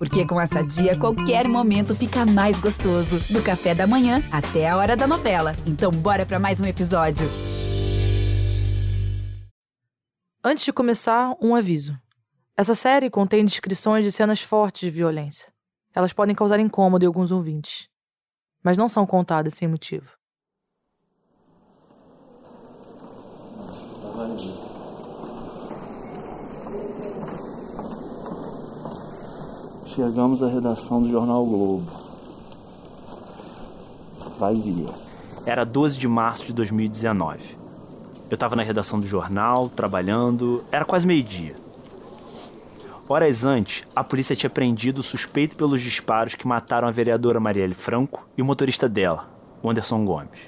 Porque com essa dia, qualquer momento fica mais gostoso. Do café da manhã até a hora da novela. Então, bora para mais um episódio. Antes de começar, um aviso. Essa série contém descrições de cenas fortes de violência. Elas podem causar incômodo em alguns ouvintes, mas não são contadas sem motivo. Chegamos à redação do jornal Globo. Vazia. Era 12 de março de 2019. Eu estava na redação do jornal, trabalhando, era quase meio-dia. Horas antes, a polícia tinha prendido o suspeito pelos disparos que mataram a vereadora Marielle Franco e o motorista dela, o Anderson Gomes.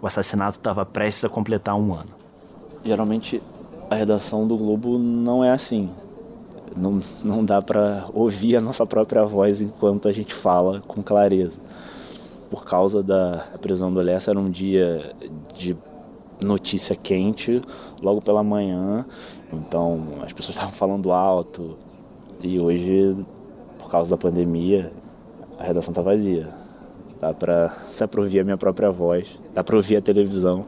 O assassinato estava prestes a completar um ano. Geralmente a redação do Globo não é assim. Não, não dá para ouvir a nossa própria voz enquanto a gente fala com clareza. Por causa da prisão do Lessa, era um dia de notícia quente logo pela manhã, então as pessoas estavam falando alto. E hoje, por causa da pandemia, a redação tá vazia. Dá pra, dá ouvir a minha própria voz, dá pra ouvir a televisão.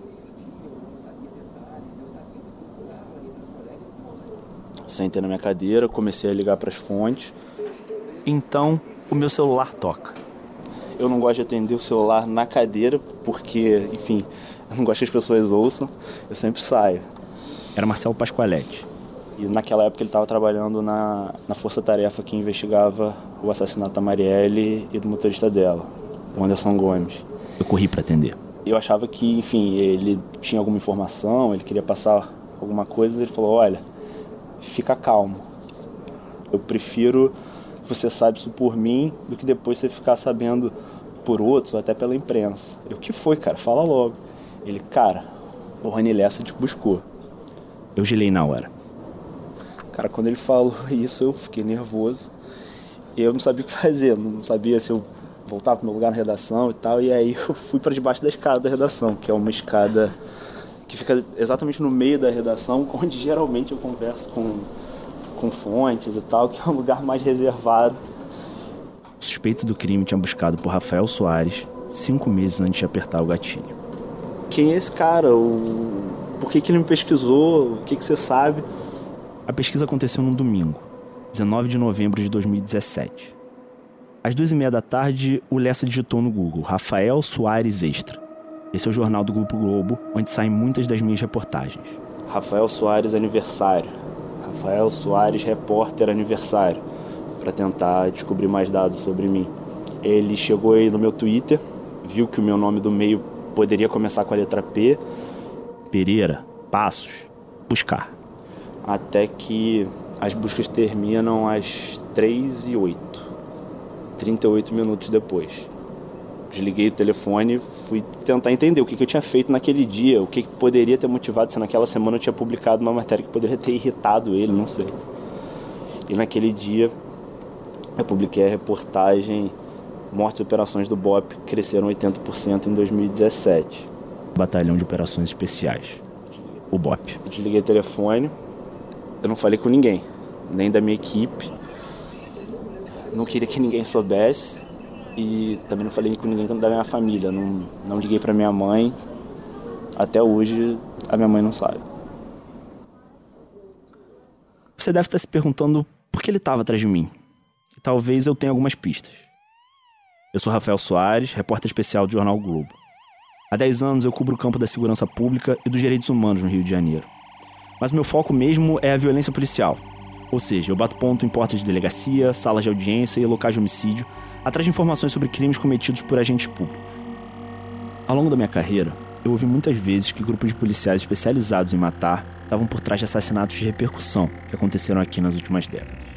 Sentei na minha cadeira, comecei a ligar para as fontes. Então, o meu celular toca. Eu não gosto de atender o celular na cadeira, porque, enfim, eu não gosto que as pessoas ouçam, eu sempre saio. Era Marcelo Pascoaletti. E naquela época ele estava trabalhando na, na força-tarefa que investigava o assassinato da Marielle e do motorista dela, o Anderson Gomes. Eu corri para atender. Eu achava que, enfim, ele tinha alguma informação, ele queria passar alguma coisa, ele falou: olha, fica calmo. Eu prefiro que você saiba isso por mim do que depois você ficar sabendo por outros ou até pela imprensa. Eu, o que foi, cara? Fala logo. Ele, cara, o Rony Lessa te buscou. Eu gelei na hora. Cara, quando ele falou isso, eu fiquei nervoso. E eu não sabia o que fazer, não sabia se eu voltava para meu lugar na redação e tal. E aí eu fui para debaixo da escada da redação, que é uma escada que fica exatamente no meio da redação, onde geralmente eu converso com, com fontes e tal, que é um lugar mais reservado. O suspeito do crime tinha buscado por Rafael Soares cinco meses antes de apertar o gatilho. Quem é esse cara? O... Por que, que ele me pesquisou? O que, que você sabe? A pesquisa aconteceu num domingo, 19 de novembro de 2017. Às duas e meia da tarde, o Lessa digitou no Google Rafael Soares Extra. Esse é o jornal do Grupo Globo, onde saem muitas das minhas reportagens. Rafael Soares aniversário. Rafael Soares repórter aniversário. Para tentar descobrir mais dados sobre mim. Ele chegou aí no meu Twitter, viu que o meu nome do meio poderia começar com a letra P. Pereira, Passos, buscar. Até que as buscas terminam às 3 e 8. 38 minutos depois desliguei o telefone, fui tentar entender o que, que eu tinha feito naquele dia, o que, que poderia ter motivado se naquela semana eu tinha publicado uma matéria que poderia ter irritado ele, não sei. E naquele dia eu publiquei a reportagem Mortes e Operações do BOP cresceram 80% em 2017. Batalhão de Operações Especiais, o BOP. Eu desliguei o telefone, eu não falei com ninguém, nem da minha equipe, não queria que ninguém soubesse e também não falei com ninguém da minha família. Não, não liguei para minha mãe. Até hoje a minha mãe não sabe. Você deve estar se perguntando por que ele estava atrás de mim. E talvez eu tenha algumas pistas. Eu sou Rafael Soares, repórter especial do Jornal Globo. Há 10 anos eu cubro o campo da segurança pública e dos direitos humanos no Rio de Janeiro. Mas meu foco mesmo é a violência policial. Ou seja, eu bato ponto em portas de delegacia, salas de audiência e locais de homicídio atrás de informações sobre crimes cometidos por agentes públicos. Ao longo da minha carreira, eu ouvi muitas vezes que grupos de policiais especializados em matar estavam por trás de assassinatos de repercussão que aconteceram aqui nas últimas décadas.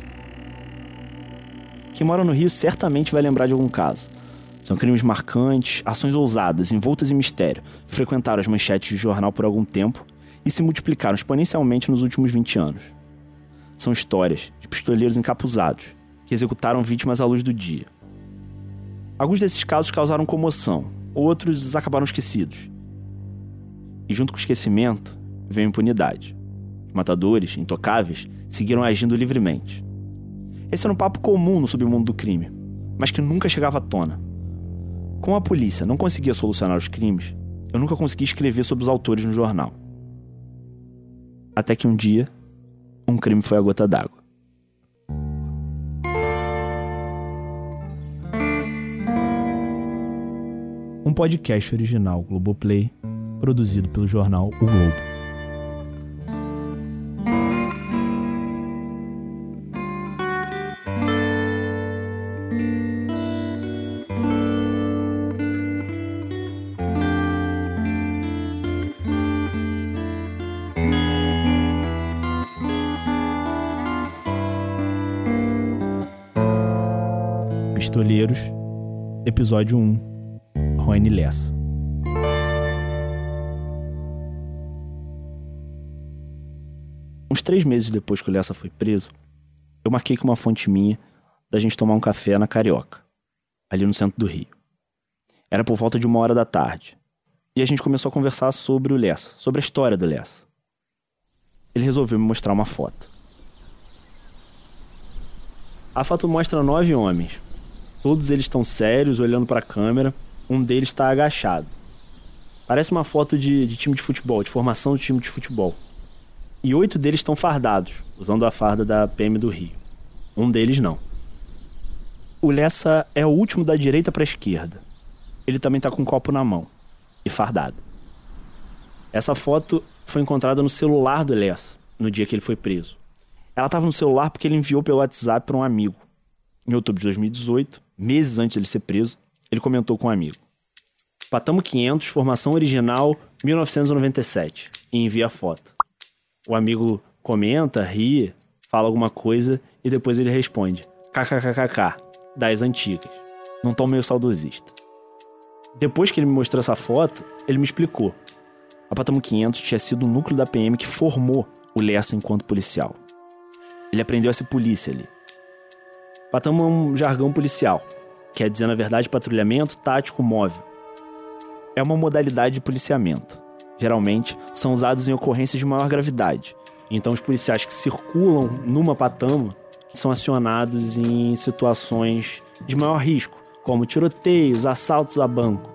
Quem mora no Rio certamente vai lembrar de algum caso. São crimes marcantes, ações ousadas, envoltas em mistério, que frequentaram as manchetes de jornal por algum tempo e se multiplicaram exponencialmente nos últimos 20 anos. São histórias de pistoleiros encapuzados que executaram vítimas à luz do dia, Alguns desses casos causaram comoção, outros acabaram esquecidos. E junto com o esquecimento, veio a impunidade. Os matadores, intocáveis, seguiram agindo livremente. Esse era um papo comum no submundo do crime, mas que nunca chegava à tona. Como a polícia não conseguia solucionar os crimes, eu nunca consegui escrever sobre os autores no jornal. Até que um dia, um crime foi a gota d'água. Um podcast original Globoplay, produzido pelo jornal O Globo. Pistoleiros, episódio 1 Rony Lessa. Uns três meses depois que o Lessa foi preso, eu marquei com uma fonte minha da gente tomar um café na Carioca, ali no centro do Rio. Era por volta de uma hora da tarde. E a gente começou a conversar sobre o Lessa, sobre a história do Lessa. Ele resolveu me mostrar uma foto. A foto mostra nove homens, Todos eles estão sérios, olhando para a câmera. Um deles está agachado. Parece uma foto de, de, time de futebol, de formação de time de futebol. E oito deles estão fardados, usando a farda da PM do Rio. Um deles não. O Lessa é o último da direita para a esquerda. Ele também está com um copo na mão e fardado. Essa foto foi encontrada no celular do Lessa no dia que ele foi preso. Ela estava no celular porque ele enviou pelo WhatsApp para um amigo. Em outubro de 2018, meses antes de ele ser preso, ele comentou com um amigo. Patamo 500, formação original 1997. E envia a foto. O amigo comenta, ri, fala alguma coisa e depois ele responde: kkkk, das antigas. Num tom meio saudosista. Depois que ele me mostrou essa foto, ele me explicou. A Patamo 500 tinha sido o núcleo da PM que formou o Lessa enquanto policial. Ele aprendeu a ser polícia ali. Patamo é um jargão policial, quer dizer, na verdade, patrulhamento tático móvel. É uma modalidade de policiamento. Geralmente, são usados em ocorrências de maior gravidade. Então, os policiais que circulam numa patama são acionados em situações de maior risco, como tiroteios, assaltos a banco.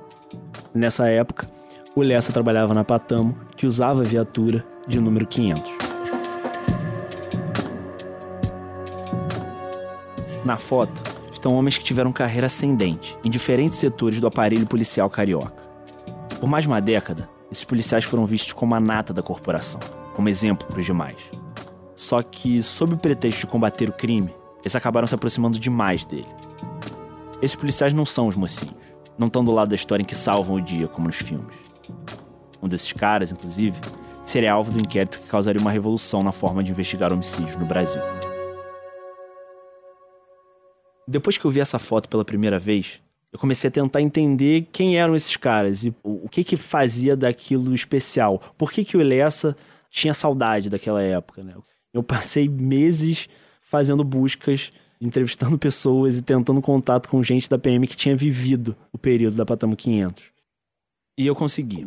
Nessa época, o Lessa trabalhava na Patamo, que usava a viatura de número 500. Na foto estão homens que tiveram carreira ascendente em diferentes setores do aparelho policial carioca. Por mais de uma década, esses policiais foram vistos como a nata da corporação, como exemplo para os demais. Só que, sob o pretexto de combater o crime, eles acabaram se aproximando demais dele. Esses policiais não são os mocinhos, não estão do lado da história em que salvam o dia, como nos filmes. Um desses caras, inclusive, seria alvo do inquérito que causaria uma revolução na forma de investigar homicídios no Brasil. Depois que eu vi essa foto pela primeira vez, eu comecei a tentar entender quem eram esses caras e o que que fazia daquilo especial. Por que que o Lessa tinha saudade daquela época, né? Eu passei meses fazendo buscas, entrevistando pessoas e tentando contato com gente da PM que tinha vivido o período da Patamo 500. E eu consegui.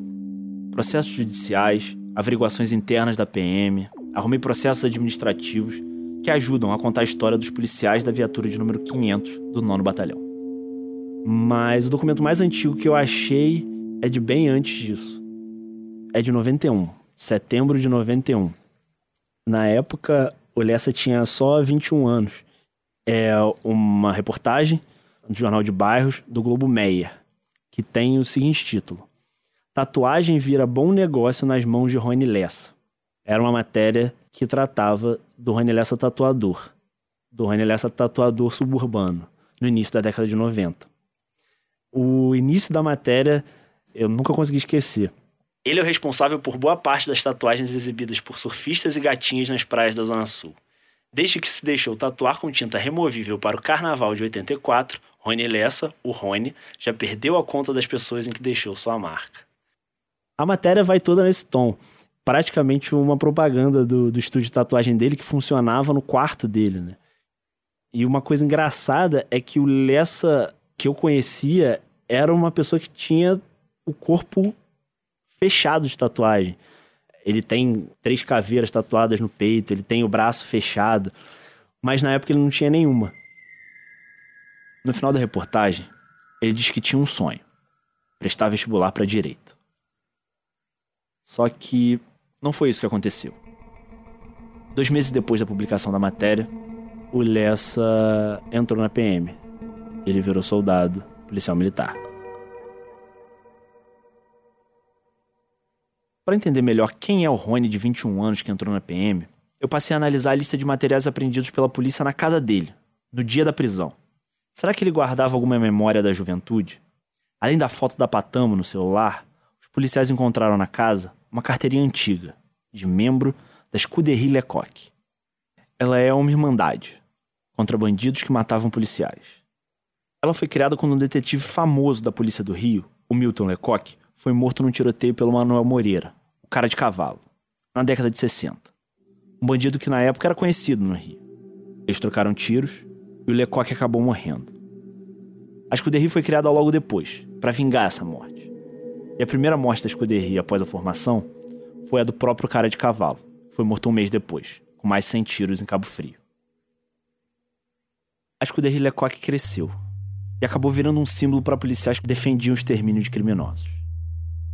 Processos judiciais, averiguações internas da PM, arrumei processos administrativos que ajudam a contar a história dos policiais da viatura de número 500 do 9 Batalhão. Mas o documento mais antigo que eu achei é de bem antes disso. É de 91, setembro de 91. Na época, o tinha só 21 anos. É uma reportagem do Jornal de Bairros do Globo Meyer, que tem o seguinte título: Tatuagem vira bom negócio nas mãos de Rony Lessa. Era uma matéria que tratava do Rony Lessa tatuador, do Rony Lessa tatuador suburbano, no início da década de 90. O início da matéria eu nunca consegui esquecer. Ele é o responsável por boa parte das tatuagens exibidas por surfistas e gatinhas nas praias da Zona Sul. Desde que se deixou tatuar com tinta removível para o Carnaval de 84, Rony Lessa, o Rony, já perdeu a conta das pessoas em que deixou sua marca. A matéria vai toda nesse tom praticamente uma propaganda do, do estúdio de tatuagem dele que funcionava no quarto dele, né? E uma coisa engraçada é que o Lessa que eu conhecia era uma pessoa que tinha o corpo fechado de tatuagem. Ele tem três caveiras tatuadas no peito, ele tem o braço fechado. mas na época ele não tinha nenhuma. No final da reportagem, ele diz que tinha um sonho: prestar vestibular para direito. Só que não foi isso que aconteceu. Dois meses depois da publicação da matéria, o Lessa entrou na PM. Ele virou soldado, policial militar. Para entender melhor quem é o Rony de 21 anos que entrou na PM, eu passei a analisar a lista de materiais apreendidos pela polícia na casa dele, no dia da prisão. Será que ele guardava alguma memória da juventude? Além da foto da Patamo no celular, os policiais encontraram na casa uma carteirinha antiga, de membro da Scuderie Lecoq. Ela é uma irmandade contra bandidos que matavam policiais. Ela foi criada quando um detetive famoso da polícia do Rio, o Milton Lecoq, foi morto num tiroteio pelo Manuel Moreira, o cara de cavalo, na década de 60. Um bandido que na época era conhecido no Rio. Eles trocaram tiros e o Lecoq acabou morrendo. A Scuderie foi criada logo depois, para vingar essa morte. E a primeira morte da Scuderie após a formação foi a do próprio cara de cavalo. Foi morto um mês depois, com mais 100 tiros em Cabo Frio. A Scuderie Lecoq cresceu e acabou virando um símbolo para policiais que defendiam o extermínio de criminosos.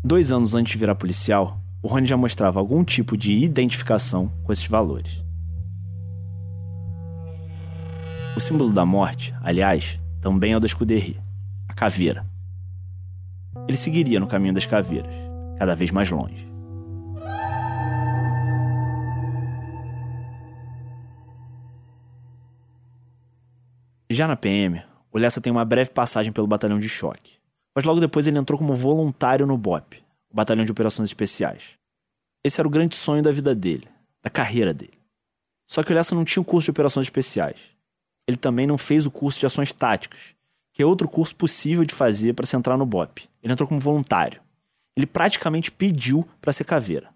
Dois anos antes de virar policial, o Rony já mostrava algum tipo de identificação com esses valores. O símbolo da morte, aliás, também é o da Scuderie, a caveira. Ele seguiria no caminho das caveiras, cada vez mais longe. Já na PM, o Lessa tem uma breve passagem pelo batalhão de choque, mas logo depois ele entrou como voluntário no BOP, o Batalhão de Operações Especiais. Esse era o grande sonho da vida dele, da carreira dele. Só que o Lessa não tinha o curso de Operações Especiais. Ele também não fez o curso de Ações Táticas, que é outro curso possível de fazer para se entrar no BOP. Ele entrou como voluntário. Ele praticamente pediu para ser caveira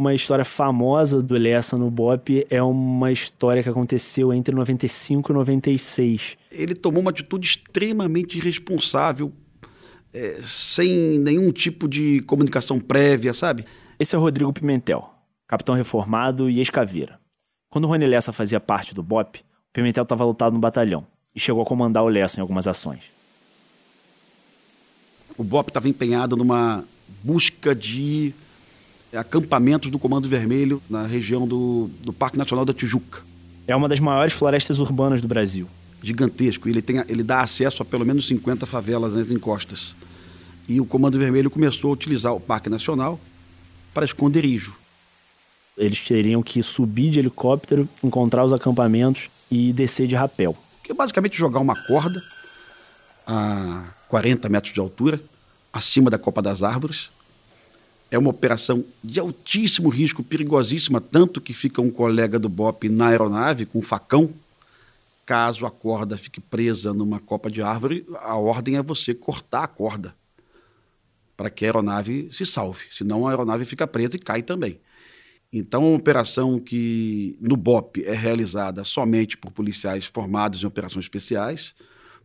uma história famosa do Lessa no Bop é uma história que aconteceu entre 95 e 96. Ele tomou uma atitude extremamente irresponsável, é, sem nenhum tipo de comunicação prévia, sabe? Esse é o Rodrigo Pimentel, capitão reformado e ex-caveira. Quando o Rony Lessa fazia parte do BOP, o Pimentel estava lutado no batalhão e chegou a comandar o Lessa em algumas ações. O BOP estava empenhado numa busca de acampamentos do Comando Vermelho na região do, do Parque Nacional da Tijuca. É uma das maiores florestas urbanas do Brasil. Gigantesco. Ele, tem, ele dá acesso a pelo menos 50 favelas nas encostas. E o Comando Vermelho começou a utilizar o Parque Nacional para esconderijo. Eles teriam que subir de helicóptero, encontrar os acampamentos e descer de rapel. Que é basicamente jogar uma corda a 40 metros de altura, acima da copa das árvores, é uma operação de altíssimo risco, perigosíssima, tanto que fica um colega do BOP na aeronave com um facão. Caso a corda fique presa numa copa de árvore, a ordem é você cortar a corda para que a aeronave se salve, senão a aeronave fica presa e cai também. Então, uma operação que no BOP é realizada somente por policiais formados em operações especiais,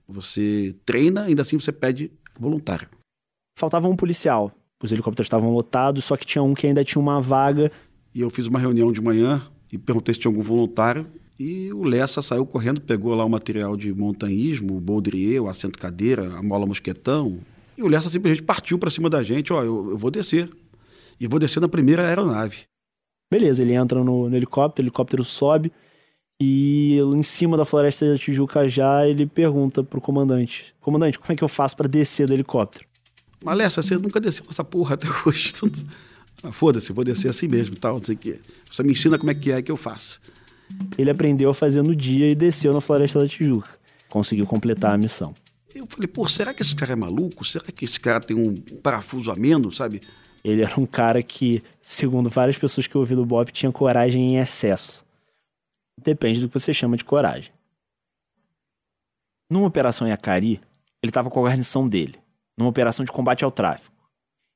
você treina, ainda assim você pede voluntário. Faltava um policial os helicópteros estavam lotados, só que tinha um que ainda tinha uma vaga. E eu fiz uma reunião de manhã e perguntei se tinha algum voluntário. E o Lessa saiu correndo, pegou lá o material de montanhismo, o baudrier, o assento cadeira, a mola mosquetão. E o Lessa simplesmente partiu para cima da gente: ó, eu, eu, vou descer. E vou descer na primeira aeronave. Beleza, ele entra no, no helicóptero, o helicóptero sobe. E em cima da floresta da Tijuca já ele pergunta pro comandante: Comandante, como é que eu faço para descer do helicóptero? Malessa, você nunca desceu essa porra até hoje. Ah, Foda-se, vou descer assim mesmo tal, não sei o quê. Você me ensina como é que é que eu faço. Ele aprendeu a fazer no dia e desceu na Floresta da Tijuca. Conseguiu completar a missão. Eu falei, pô, será que esse cara é maluco? Será que esse cara tem um parafuso a menos, sabe? Ele era um cara que, segundo várias pessoas que eu ouvi do Bob, tinha coragem em excesso. Depende do que você chama de coragem. Numa operação em Acari, ele estava com a guarnição dele numa operação de combate ao tráfico.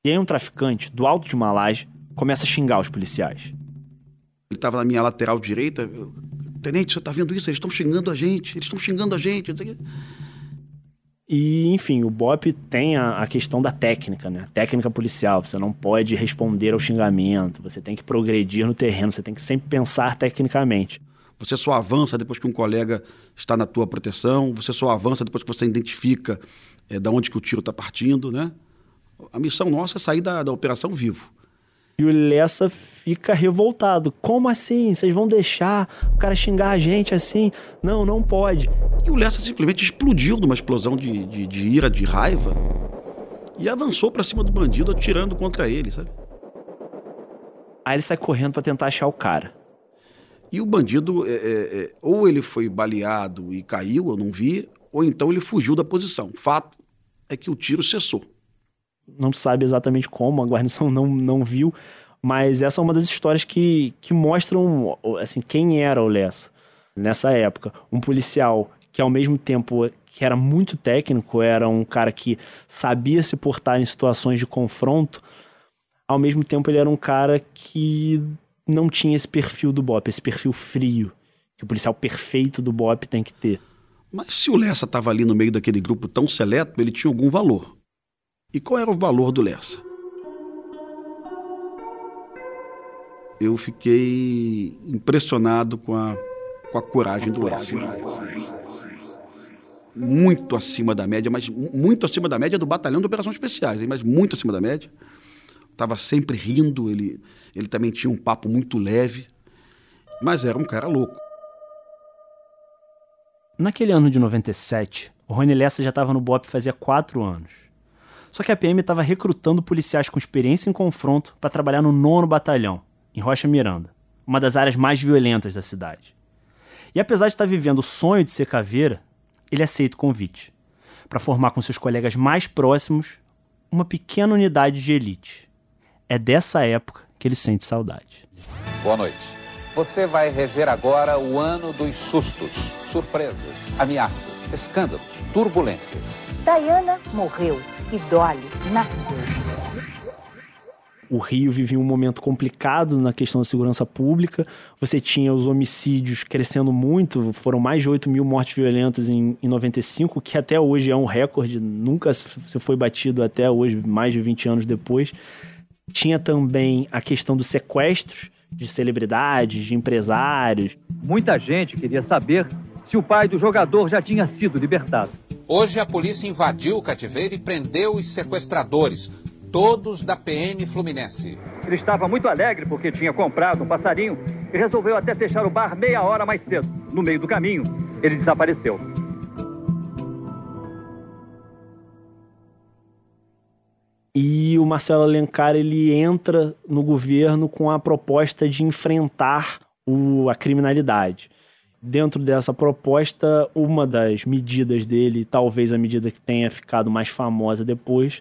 E aí um traficante, do alto de uma laje, começa a xingar os policiais. Ele estava na minha lateral direita. Tenente, você está vendo isso? Eles estão xingando a gente, eles estão xingando a gente. E, enfim, o BOP tem a, a, questão da técnica, né? técnica policial. Você não pode responder ao xingamento, você tem que progredir no terreno, você tem que sempre pensar tecnicamente. Você só avança depois que um colega está na tua proteção, você só avança depois que você identifica é, da onde que o tiro está partindo, né? A missão nossa é sair da, da operação vivo. E o Lessa fica revoltado. Como assim? Vocês vão deixar o cara xingar a gente assim? Não, não pode. E o Lessa simplesmente explodiu numa explosão de, de, de ira, de raiva, e avançou para cima do bandido, atirando contra ele, sabe? Aí ele sai correndo para tentar achar o cara. E o bandido, é, é, é, ou ele foi baleado e caiu, eu não vi, ou então ele fugiu da posição. Fato é que o tiro cessou. Não sabe exatamente como, a guarnição não, não viu, mas essa é uma das histórias que, que mostram assim, quem era o Lessa nessa época. Um policial que, ao mesmo tempo que era muito técnico, era um cara que sabia se portar em situações de confronto, ao mesmo tempo ele era um cara que não tinha esse perfil do Bop, esse perfil frio que o policial perfeito do Bop tem que ter. Mas se o Lessa estava ali no meio daquele grupo tão seleto, ele tinha algum valor. E qual era o valor do Lessa? Eu fiquei impressionado com a, com a coragem do Lessa. Muito acima da média, mas muito acima da média do batalhão de operações especiais, mas muito acima da média estava sempre rindo, ele, ele também tinha um papo muito leve, mas era um cara louco. Naquele ano de 97, o Rony Lessa já estava no BOP fazia quatro anos. Só que a PM estava recrutando policiais com experiência em confronto para trabalhar no nono batalhão, em Rocha Miranda, uma das áreas mais violentas da cidade. E apesar de estar vivendo o sonho de ser caveira, ele aceita o convite para formar com seus colegas mais próximos uma pequena unidade de elite. É dessa época que ele sente saudade. Boa noite. Você vai rever agora o ano dos sustos, surpresas, ameaças, escândalos, turbulências. Diana morreu e Dolly nasceu o Rio vivia um momento complicado na questão da segurança pública. Você tinha os homicídios crescendo muito, foram mais de 8 mil mortes violentas em, em 95, que até hoje é um recorde, nunca se foi batido até hoje, mais de 20 anos depois. Tinha também a questão dos sequestros de celebridades, de empresários. Muita gente queria saber se o pai do jogador já tinha sido libertado. Hoje a polícia invadiu o cativeiro e prendeu os sequestradores, todos da PM Fluminense. Ele estava muito alegre porque tinha comprado um passarinho e resolveu até fechar o bar meia hora mais cedo. No meio do caminho, ele desapareceu. E o Marcelo Alencar ele entra no governo com a proposta de enfrentar o, a criminalidade. Dentro dessa proposta, uma das medidas dele, talvez a medida que tenha ficado mais famosa depois,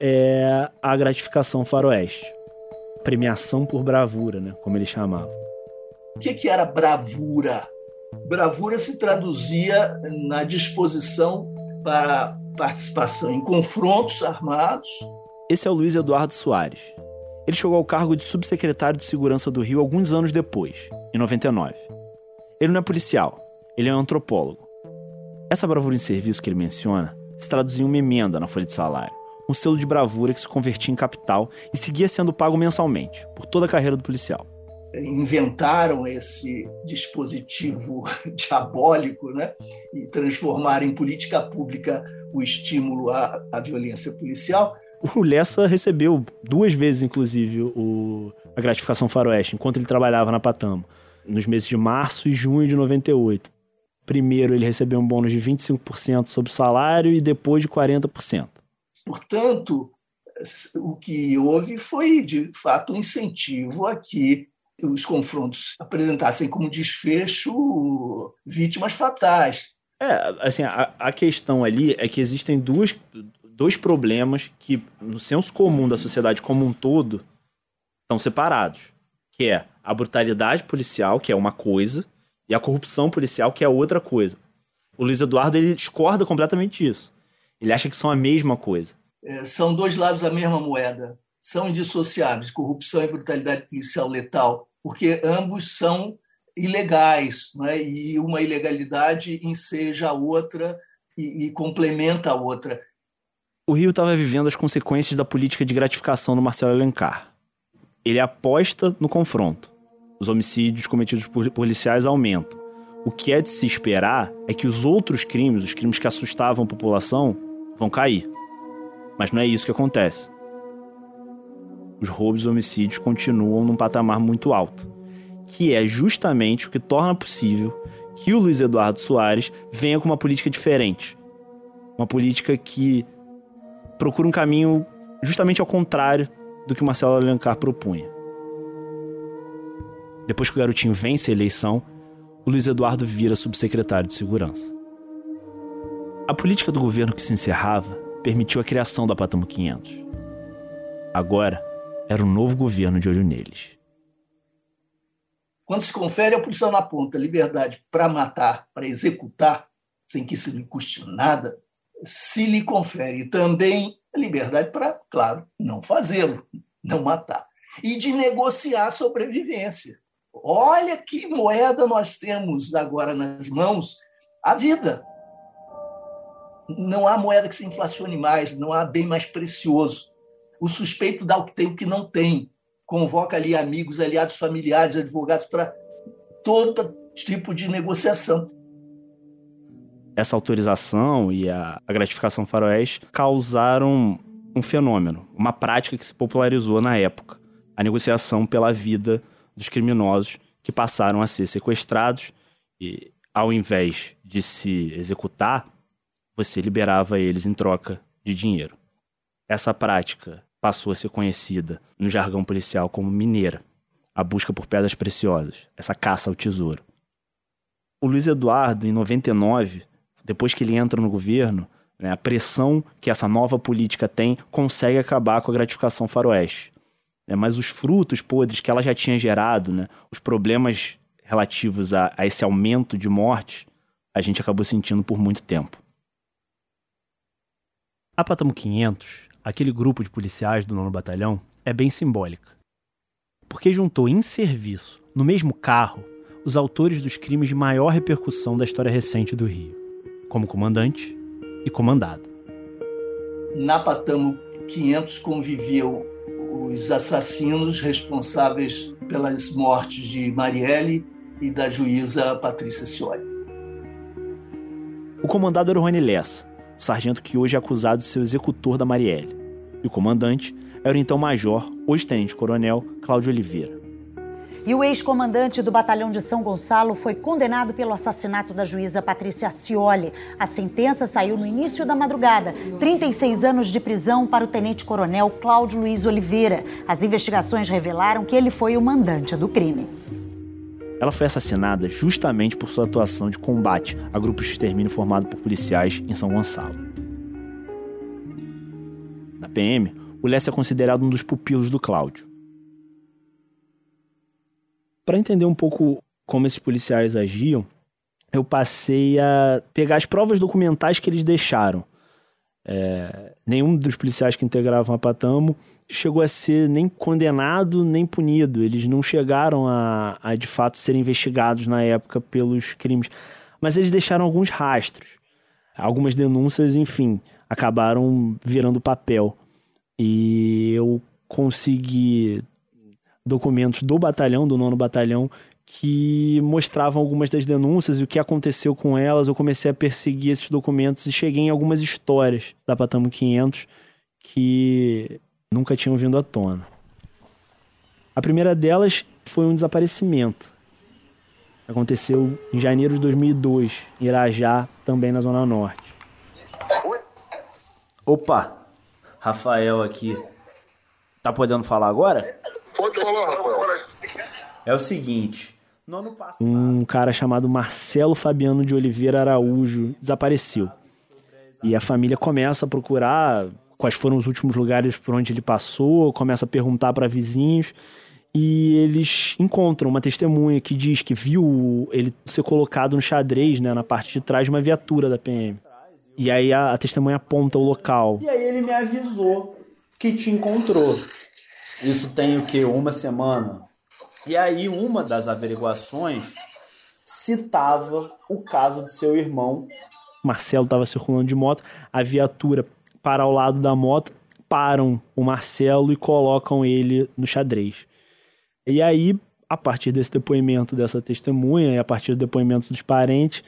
é a gratificação faroeste. Premiação por bravura, né? como ele chamava. O que, que era bravura? Bravura se traduzia na disposição para participação em confrontos armados. Esse é o Luiz Eduardo Soares. Ele chegou ao cargo de subsecretário de Segurança do Rio alguns anos depois, em 99. Ele não é policial, ele é um antropólogo. Essa bravura em serviço que ele menciona se traduzia em uma emenda na folha de salário, um selo de bravura que se convertia em capital e seguia sendo pago mensalmente, por toda a carreira do policial inventaram esse dispositivo diabólico né? e transformaram em política pública o estímulo à, à violência policial. O Lessa recebeu duas vezes, inclusive, o, a gratificação faroeste, enquanto ele trabalhava na Patamo, nos meses de março e junho de 98. Primeiro, ele recebeu um bônus de 25% sobre o salário e depois de 40%. Portanto, o que houve foi, de fato, um incentivo a que os confrontos apresentassem como desfecho vítimas fatais. É, assim, a, a questão ali é que existem duas, dois problemas que, no senso comum da sociedade como um todo, estão separados. Que é a brutalidade policial, que é uma coisa, e a corrupção policial, que é outra coisa. O Luiz Eduardo, ele discorda completamente disso. Ele acha que são a mesma coisa. É, são dois lados da mesma moeda. São indissociáveis, corrupção e brutalidade policial letal porque ambos são ilegais, é? e uma ilegalidade enseja a outra e, e complementa a outra. O Rio estava vivendo as consequências da política de gratificação do Marcelo Alencar. Ele aposta no confronto. os homicídios cometidos por policiais aumentam. O que é de se esperar é que os outros crimes, os crimes que assustavam a população, vão cair. Mas não é isso que acontece. Os roubos e homicídios continuam num patamar muito alto, que é justamente o que torna possível que o Luiz Eduardo Soares venha com uma política diferente. Uma política que procura um caminho justamente ao contrário do que Marcelo Alencar propunha. Depois que o garotinho vence a eleição, o Luiz Eduardo vira subsecretário de Segurança. A política do governo que se encerrava permitiu a criação da Patamo 500. Agora, era um novo governo de olho neles. Quando se confere ao policial na ponta liberdade para matar, para executar, sem que isso lhe custe nada, se lhe confere também liberdade para, claro, não fazê-lo, não matar. E de negociar a sobrevivência. Olha que moeda nós temos agora nas mãos, a vida. Não há moeda que se inflacione mais, não há bem mais precioso. O suspeito dá o que tem o que não tem. Convoca ali amigos, aliados familiares, advogados para todo tipo de negociação. Essa autorização e a, gratificação faroeste causaram um fenômeno, uma prática que se popularizou na época: a negociação pela vida dos criminosos que passaram a ser sequestrados e, ao invés de se executar, você liberava eles em troca de dinheiro. Essa prática passou a ser conhecida no jargão policial como mineira, a busca por pedras preciosas, essa caça ao tesouro. O Luiz Eduardo, em 99, depois que ele entra no governo, né, a pressão que essa nova política tem consegue acabar com a gratificação faroeste né? mas os frutos podres que ela já tinha gerado, né? os problemas relativos a, a esse aumento de mortes, a gente acabou sentindo por muito tempo. A Patamo 500, aquele grupo de policiais do nono batalhão, é bem simbólica. Porque juntou em serviço, no mesmo carro, os autores dos crimes de maior repercussão da história recente do Rio, como comandante e comandado. Na Patamo 500 conviviam os assassinos responsáveis pelas mortes de Marielle e da juíza Patrícia Cioli. O comandado era o Rony Lessa, o sargento que hoje é acusado de ser o executor da Marielle. E o comandante era o então major, hoje tenente-coronel, Cláudio Oliveira. E o ex-comandante do Batalhão de São Gonçalo foi condenado pelo assassinato da juíza Patrícia Cioli. A sentença saiu no início da madrugada. 36 anos de prisão para o tenente-coronel Cláudio Luiz Oliveira. As investigações revelaram que ele foi o mandante do crime. Ela foi assassinada justamente por sua atuação de combate a grupos de extermínio formado por policiais em São Gonçalo. Na PM, o Lessa é considerado um dos pupilos do Cláudio. Para entender um pouco como esses policiais agiam, eu passei a pegar as provas documentais que eles deixaram. É, nenhum dos policiais que integravam a Patamo chegou a ser nem condenado nem punido. Eles não chegaram a, a de fato serem investigados na época pelos crimes. Mas eles deixaram alguns rastros. Algumas denúncias, enfim, acabaram virando papel. E eu consegui documentos do batalhão, do nono batalhão, que mostravam algumas das denúncias e o que aconteceu com elas. Eu comecei a perseguir esses documentos e cheguei em algumas histórias da Patamo 500 que nunca tinham vindo à tona. A primeira delas foi um desaparecimento. Aconteceu em janeiro de 2002, em Irajá, também na Zona Norte. Opa, Rafael aqui. Tá podendo falar agora? Pode falar, Rafael. É o seguinte. No ano passado... Um cara chamado Marcelo Fabiano de Oliveira Araújo desapareceu. E a família começa a procurar quais foram os últimos lugares por onde ele passou, começa a perguntar para vizinhos e eles encontram uma testemunha que diz que viu ele ser colocado no xadrez, né, na parte de trás de uma viatura da PM. E aí a, a testemunha aponta o local. E aí ele me avisou que te encontrou. Isso tem o que? Uma semana. E aí, uma das averiguações citava o caso de seu irmão. Marcelo estava circulando de moto, a viatura para ao lado da moto, param o Marcelo e colocam ele no xadrez. E aí a partir desse depoimento dessa testemunha e a partir do depoimento dos parentes,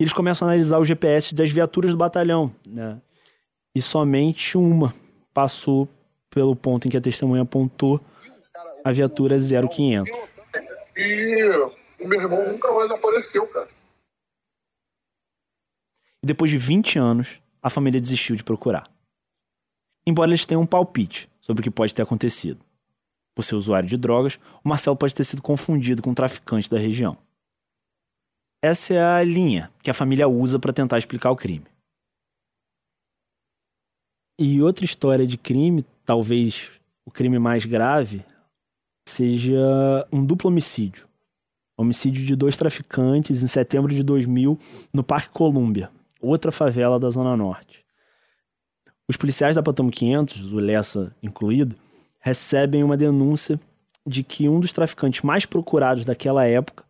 eles começam a analisar o GPS das viaturas do batalhão, né? E somente uma passou pelo ponto em que a testemunha apontou a viatura 0500. E o meu irmão nunca mais apareceu, cara. E depois de 20 anos, a família desistiu de procurar. Embora eles tenham um palpite sobre o que pode ter acontecido. Por ser usuário de drogas, o Marcelo pode ter sido confundido com um traficante da região. Essa é a linha que a família usa para tentar explicar o crime. E outra história de crime, talvez o crime mais grave, seja um duplo homicídio. Homicídio de dois traficantes em setembro de 2000 no Parque Colômbia, outra favela da Zona Norte. Os policiais da Patamo 500, o Lessa incluído, recebem uma denúncia de que um dos traficantes mais procurados daquela época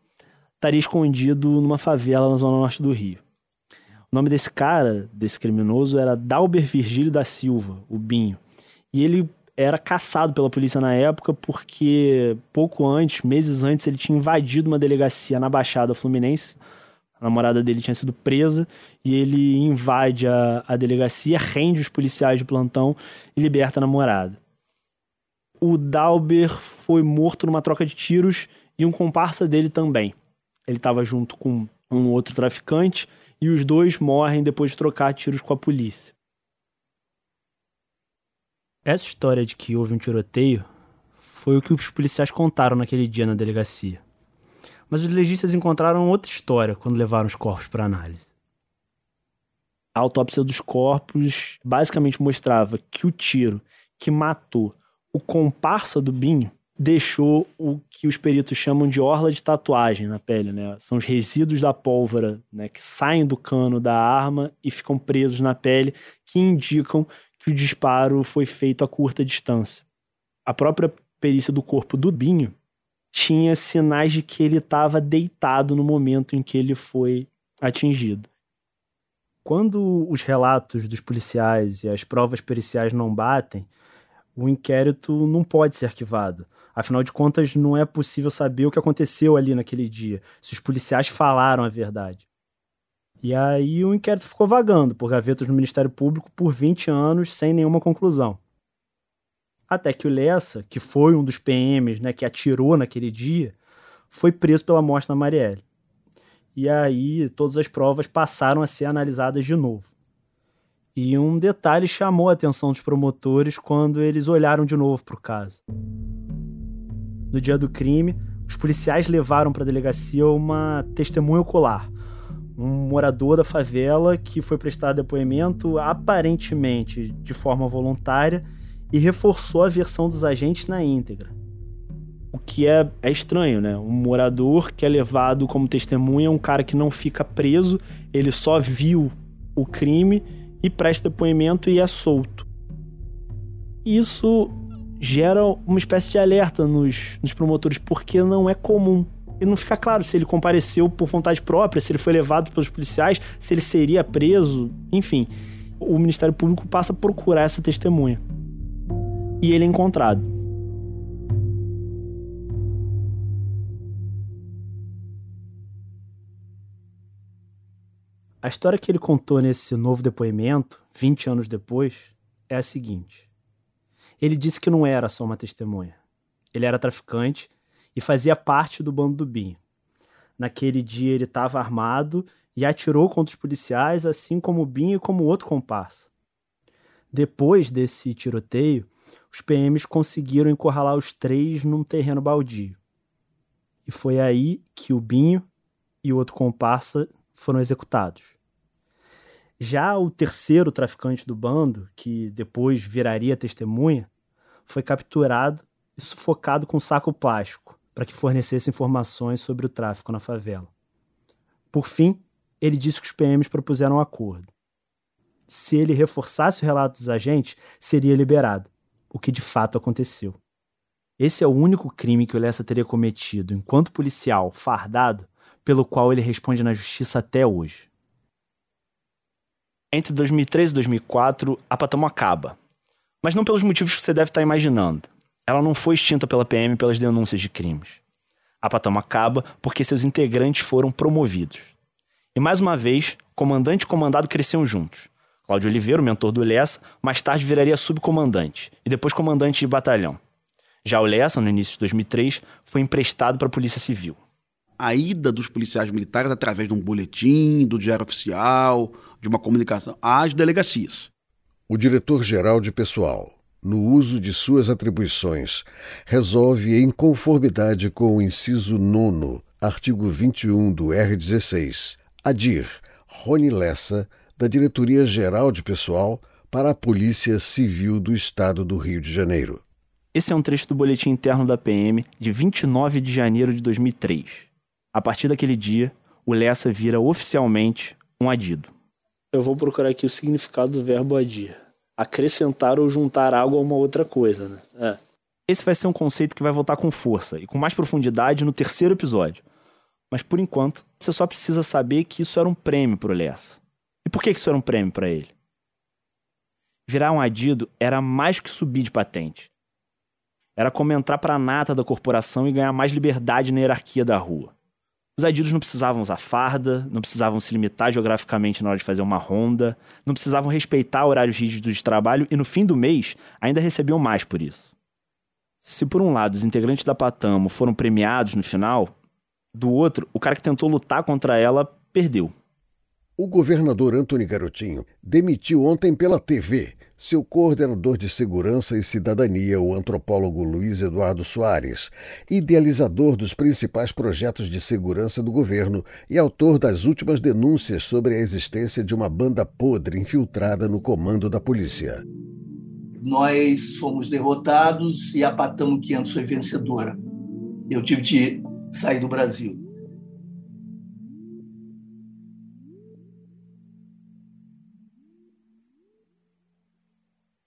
estaria escondido numa favela na Zona Norte do Rio. O nome desse cara, desse criminoso, era Dalber Virgílio da Silva, o Binho. E ele era caçado pela polícia na época porque pouco antes, meses antes, ele tinha invadido uma delegacia na Baixada Fluminense. A namorada dele tinha sido presa e ele invade a, a delegacia, rende os policiais de plantão e liberta a namorada. O Dalber foi morto numa troca de tiros e um comparsa dele também. Ele estava junto com um outro traficante e os dois morrem depois de trocar tiros com a polícia. Essa história de que houve um tiroteio foi o que os policiais contaram naquele dia na delegacia. Mas os legistas encontraram outra história quando levaram os corpos para análise. A autópsia dos corpos basicamente mostrava que o tiro que matou o comparsa do Binho deixou o que os peritos chamam de orla de tatuagem na pele, né? São os resíduos da pólvora, né, que saem do cano da arma e ficam presos na pele, que indicam que o disparo foi feito a curta distância. A própria perícia do corpo do Binho tinha sinais de que ele estava deitado no momento em que ele foi atingido. Quando os relatos dos policiais e as provas periciais não batem, o inquérito não pode ser arquivado. Afinal de contas, não é possível saber o que aconteceu ali naquele dia, se os policiais falaram a verdade. E aí o inquérito ficou vagando por gavetas no Ministério Público por 20 anos sem nenhuma conclusão. Até que o Lessa, que foi um dos PMs né, que atirou naquele dia, foi preso pela morte da Marielle. E aí todas as provas passaram a ser analisadas de novo. E um detalhe chamou a atenção dos promotores quando eles olharam de novo para o caso. No dia do crime, os policiais levaram para a delegacia uma testemunha ocular, um morador da favela que foi prestar depoimento aparentemente de forma voluntária e reforçou a versão dos agentes na íntegra. O que é, é estranho, né? Um morador que é levado como testemunha, um cara que não fica preso, ele só viu o crime e presta depoimento e é solto. Isso gera uma espécie de alerta nos, nos promotores, porque não é comum e não fica claro se ele compareceu por vontade própria, se ele foi levado pelos policiais, se ele seria preso, enfim. O Ministério Público passa a procurar essa testemunha. E ele é encontrado. A história que ele contou nesse novo depoimento, 20 anos depois, é a seguinte. Ele disse que não era só uma testemunha. Ele era traficante e fazia parte do bando do Binho. Naquele dia ele estava armado e atirou contra os policiais, assim como o Binho e como outro comparsa. Depois desse tiroteio, os PMs conseguiram encurralar os três num terreno baldio. E foi aí que o Binho e o outro comparsa foram executados. Já o terceiro traficante do bando, que depois viraria testemunha, foi capturado e sufocado com saco plástico, para que fornecesse informações sobre o tráfico na favela. Por fim, ele disse que os PMs propuseram um acordo. Se ele reforçasse o relato dos agentes, seria liberado, o que de fato aconteceu. Esse é o único crime que o Lessa teria cometido enquanto policial fardado, pelo qual ele responde na justiça até hoje. Entre 2013 e 2004, a Patamo acaba. Mas não pelos motivos que você deve estar imaginando ela não foi extinta pela PM pelas denúncias de crimes. A Patamo acaba porque seus integrantes foram promovidos. E mais uma vez, comandante e comandado cresciam juntos. Cláudio Oliveira, o mentor do Lessa, mais tarde viraria subcomandante e depois comandante de batalhão. Já o Lessa, no início de 2003, foi emprestado para a Polícia Civil. A ida dos policiais militares através de um boletim, do diário oficial, de uma comunicação às delegacias. O diretor-geral de pessoal, no uso de suas atribuições, resolve em conformidade com o inciso 9, artigo 21 do R16, adir Rony Lessa da Diretoria-Geral de Pessoal para a Polícia Civil do Estado do Rio de Janeiro. Esse é um trecho do boletim interno da PM de 29 de janeiro de 2003. A partir daquele dia, o Lessa vira oficialmente um adido. Eu vou procurar aqui o significado do verbo adir. Acrescentar ou juntar algo a uma outra coisa, né? É. Esse vai ser um conceito que vai voltar com força e com mais profundidade no terceiro episódio. Mas por enquanto, você só precisa saber que isso era um prêmio para o Lessa. E por que isso era um prêmio para ele? Virar um adido era mais que subir de patente. Era como entrar para a nata da corporação e ganhar mais liberdade na hierarquia da rua. Os adidos não precisavam usar farda, não precisavam se limitar geograficamente na hora de fazer uma ronda, não precisavam respeitar horários rígidos de trabalho e no fim do mês ainda recebiam mais por isso. Se por um lado os integrantes da Patamo foram premiados no final, do outro, o cara que tentou lutar contra ela perdeu. O governador Antônio Garotinho demitiu ontem pela TV seu coordenador de segurança e cidadania, o antropólogo Luiz Eduardo Soares, idealizador dos principais projetos de segurança do governo e autor das últimas denúncias sobre a existência de uma banda podre infiltrada no comando da polícia. Nós fomos derrotados e a Patamo 500 foi vencedora. Eu tive de sair do Brasil.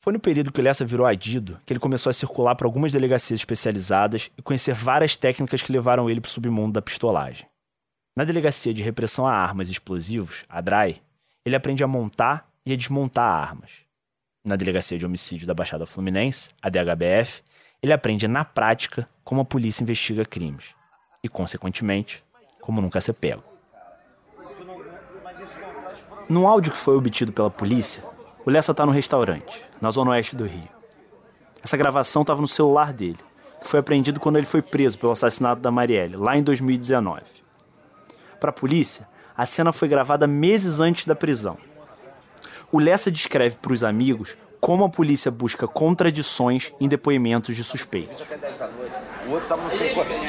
Foi no período que o Lessa virou adido que ele começou a circular para algumas delegacias especializadas e conhecer várias técnicas que levaram ele para o submundo da pistolagem. Na Delegacia de Repressão a Armas e Explosivos, a DRAI, ele aprende a montar e a desmontar armas. Na Delegacia de Homicídio da Baixada Fluminense, a DHBF, ele aprende na prática como a polícia investiga crimes e, consequentemente, como nunca ser pego. No áudio que foi obtido pela polícia, o Lessa está no restaurante, na zona oeste do Rio. Essa gravação estava no celular dele, que foi apreendido quando ele foi preso pelo assassinato da Marielle, lá em 2019. Para a polícia, a cena foi gravada meses antes da prisão. O Lessa descreve para os amigos como a polícia busca contradições em depoimentos de suspeitos.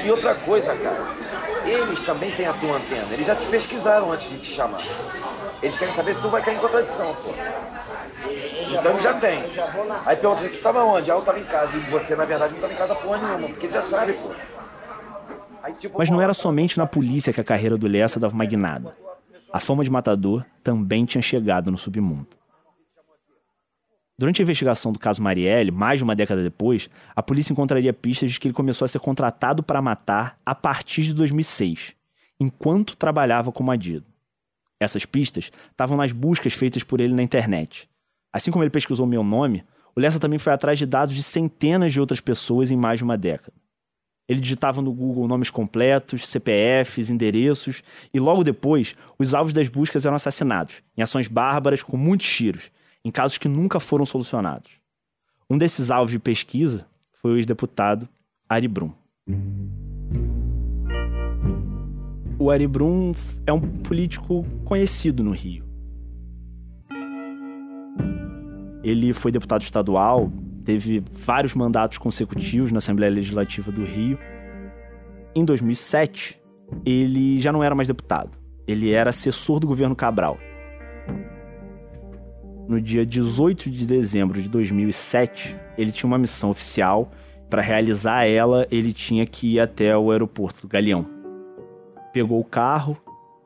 E outra coisa, cara, eles também têm a tua antena. Eles já te pesquisaram antes de te chamar. Eles querem saber se tu vai cair em contradição, pô. Então ele já tem. Aí pergunta assim, tu tava onde? Ah, eu tava em casa. E você, na verdade, não tava em casa porra nenhuma, porque ele já sabe, pô. Aí, tipo, Mas não era somente na polícia que a carreira do Lessa dava uma guinada. A fama de matador também tinha chegado no submundo. Durante a investigação do caso Marielle, mais de uma década depois, a polícia encontraria pistas de que ele começou a ser contratado para matar a partir de 2006, enquanto trabalhava como adido. Essas pistas estavam nas buscas feitas por ele na internet. Assim como ele pesquisou meu nome, o Lessa também foi atrás de dados de centenas de outras pessoas em mais de uma década. Ele digitava no Google nomes completos, CPFs, endereços, e logo depois, os alvos das buscas eram assassinados, em ações bárbaras com muitos tiros, em casos que nunca foram solucionados. Um desses alvos de pesquisa foi o ex-deputado Ari Brum. O Ari Brum é um político conhecido no Rio. Ele foi deputado estadual, teve vários mandatos consecutivos na Assembleia Legislativa do Rio. Em 2007, ele já não era mais deputado. Ele era assessor do governo Cabral. No dia 18 de dezembro de 2007, ele tinha uma missão oficial. Para realizar ela, ele tinha que ir até o aeroporto do Galeão. Pegou o carro,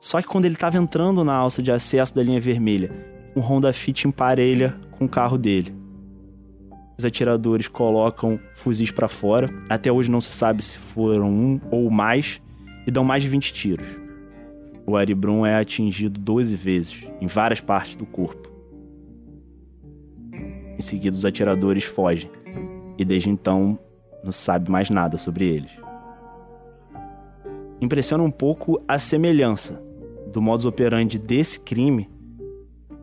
só que quando ele estava entrando na alça de acesso da linha vermelha, um Honda Fit emparelha com o carro dele. Os atiradores colocam fuzis para fora, até hoje não se sabe se foram um ou mais, e dão mais de 20 tiros. O Ari Brum é atingido 12 vezes, em várias partes do corpo. Em seguida, os atiradores fogem, e desde então não sabe mais nada sobre eles. impressiona um pouco a semelhança do modus operandi desse crime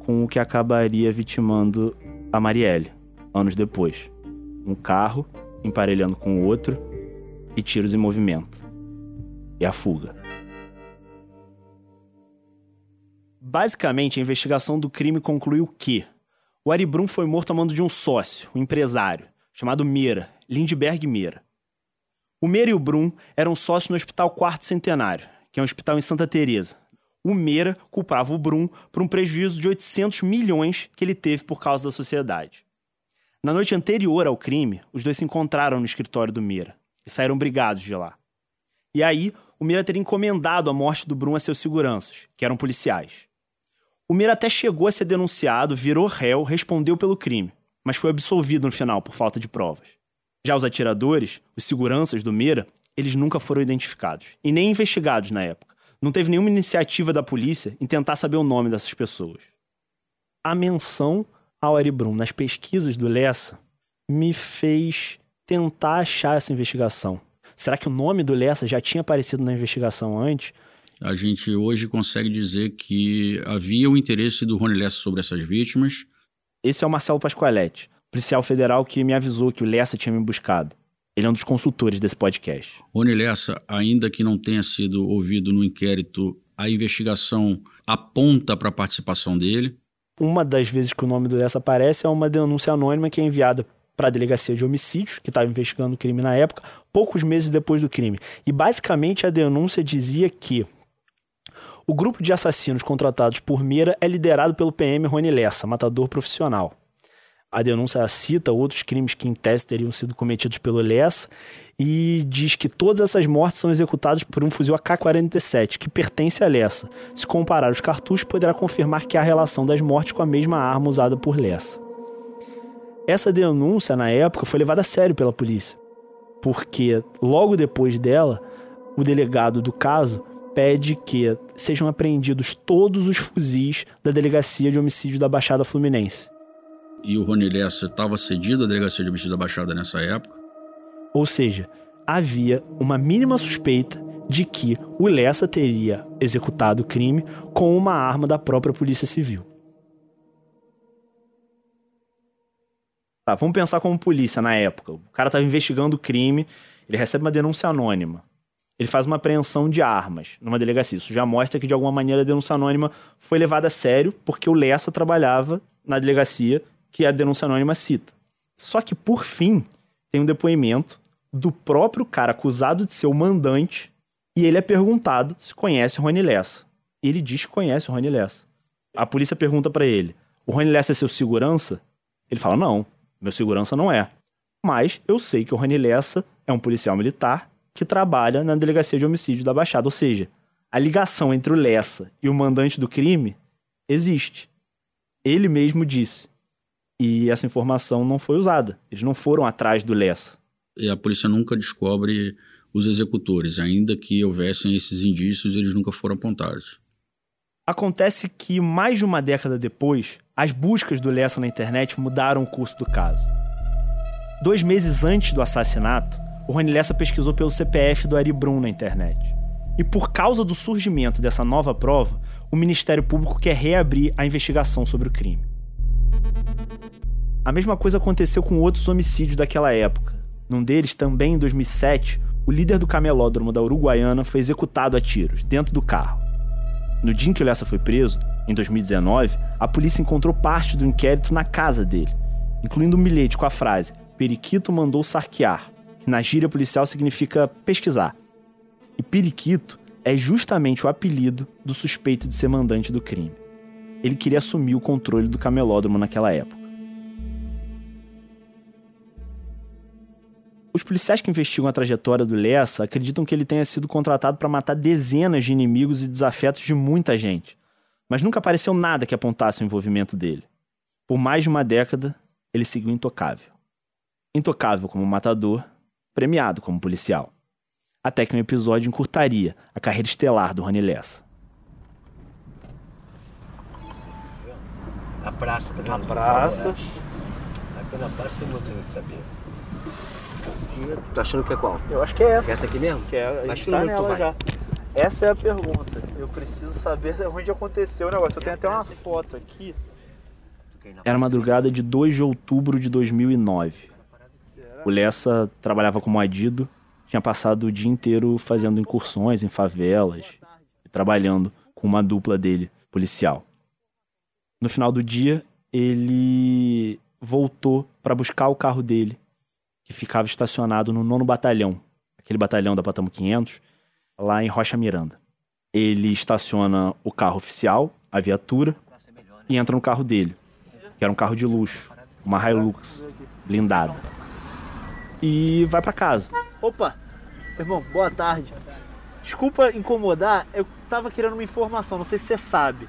com o que acabaria vitimando a Marielle, anos depois. Um carro emparelhando com o outro e tiros em movimento. E a fuga. Basicamente, a investigação do crime concluiu que o Ari Brum foi morto a mando de um sócio, um empresário, chamado Meira, Lindbergh Meira. O Meira e o Brum eram sócios no Hospital Quarto Centenário, que é um hospital em Santa Teresa. O Meira culpava o Brum por um prejuízo de 800 milhões que ele teve por causa da sociedade. Na noite anterior ao crime, os dois se encontraram no escritório do Meira e saíram brigados de lá. E aí, o Meira teria encomendado a morte do Brum a seus seguranças, que eram policiais. O Meira até chegou a ser denunciado, virou réu, respondeu pelo crime, mas foi absolvido no final por falta de provas. Já os atiradores, os seguranças do Meira, eles nunca foram identificados e nem investigados na época. Não teve nenhuma iniciativa da polícia em tentar saber o nome dessas pessoas. A menção ao Ari Brum nas pesquisas do Lessa me fez tentar achar essa investigação. Será que o nome do Lessa já tinha aparecido na investigação antes? A gente hoje consegue dizer que havia o interesse do Rony Lessa sobre essas vítimas. Esse é o Marcelo Pascoaletti, policial federal que me avisou que o Lessa tinha me buscado. Ele é um dos consultores desse podcast. Rony Lessa, ainda que não tenha sido ouvido no inquérito, a investigação aponta para a participação dele. Uma das vezes que o nome do Lessa aparece é uma denúncia anônima que é enviada para a delegacia de homicídios, que estava investigando o crime na época, poucos meses depois do crime. E basicamente a denúncia dizia que o grupo de assassinos contratados por Meira é liderado pelo PM Rony Lessa, matador profissional. A denúncia cita outros crimes que, em tese, teriam sido cometidos pelo Lessa e diz que todas essas mortes são executadas por um fuzil AK-47, que pertence a Lessa. Se comparar os cartuchos, poderá confirmar que há relação das mortes com a mesma arma usada por Lessa. Essa denúncia, na época, foi levada a sério pela polícia, porque logo depois dela, o delegado do caso pede que sejam apreendidos todos os fuzis da delegacia de homicídio da Baixada Fluminense. E o Rony Lessa estava cedido à delegacia de homicídio da Baixada nessa época? Ou seja, havia uma mínima suspeita de que o Lessa teria executado o crime com uma arma da própria Polícia Civil. Tá, vamos pensar como polícia na época. O cara estava investigando o crime, ele recebe uma denúncia anônima ele faz uma apreensão de armas numa delegacia. Isso já mostra que, de alguma maneira, a denúncia anônima foi levada a sério porque o Lessa trabalhava na delegacia que a denúncia anônima cita. Só que, por fim, tem um depoimento do próprio cara acusado de ser o mandante e ele é perguntado se conhece o Rony Lessa. Ele diz que conhece o Rony Lessa. A polícia pergunta para ele: o Rony Lessa é seu segurança? Ele fala: não, meu segurança não é. Mas eu sei que o Rony Lessa é um policial militar que trabalha na delegacia de homicídio da Baixada. Ou seja, a ligação entre o Lessa e o mandante do crime existe. Ele mesmo disse. E essa informação não foi usada. Eles não foram atrás do Lessa. E a polícia nunca descobre os executores. Ainda que houvessem esses indícios, eles nunca foram apontados. Acontece que, mais de uma década depois, as buscas do Lessa na internet mudaram o curso do caso. Dois meses antes do assassinato, o Rony Lessa pesquisou pelo CPF do Ari Brum na internet. E por causa do surgimento dessa nova prova, o Ministério Público quer reabrir a investigação sobre o crime. A mesma coisa aconteceu com outros homicídios daquela época. Num deles, também em 2007, o líder do camelódromo da Uruguaiana foi executado a tiros, dentro do carro. No dia em que o Lessa foi preso, em 2019, a polícia encontrou parte do inquérito na casa dele, incluindo um bilhete com a frase: Periquito mandou sarquear, que na gíria policial significa pesquisar. E periquito é justamente o apelido do suspeito de ser mandante do crime. Ele queria assumir o controle do camelódromo naquela época. Os policiais que investigam a trajetória do Lessa acreditam que ele tenha sido contratado para matar dezenas de inimigos e desafetos de muita gente, mas nunca apareceu nada que apontasse o envolvimento dele. Por mais de uma década, ele seguiu intocável. Intocável como matador premiado como policial. Até que um episódio encurtaria a carreira estelar do Rony Lessa. A praça, tá vendo? A praça. Aqui na praça tem muito que saber. Tu tá achando que é qual? Eu acho que é essa. É essa aqui mesmo? Que é, a Mas tá nela vai? já. Essa é a pergunta. Eu preciso saber onde aconteceu o negócio. Eu tenho até uma foto aqui. Era madrugada de 2 de outubro de 2009. O Lessa trabalhava como adido, tinha passado o dia inteiro fazendo incursões em favelas e trabalhando com uma dupla dele, policial. No final do dia, ele voltou para buscar o carro dele, que ficava estacionado no nono batalhão, aquele batalhão da Patamo 500, lá em Rocha Miranda. Ele estaciona o carro oficial, a viatura, e entra no carro dele, que era um carro de luxo, uma Hilux blindada. E vai para casa. Opa, irmão, boa tarde. Desculpa incomodar, eu tava querendo uma informação, não sei se você sabe.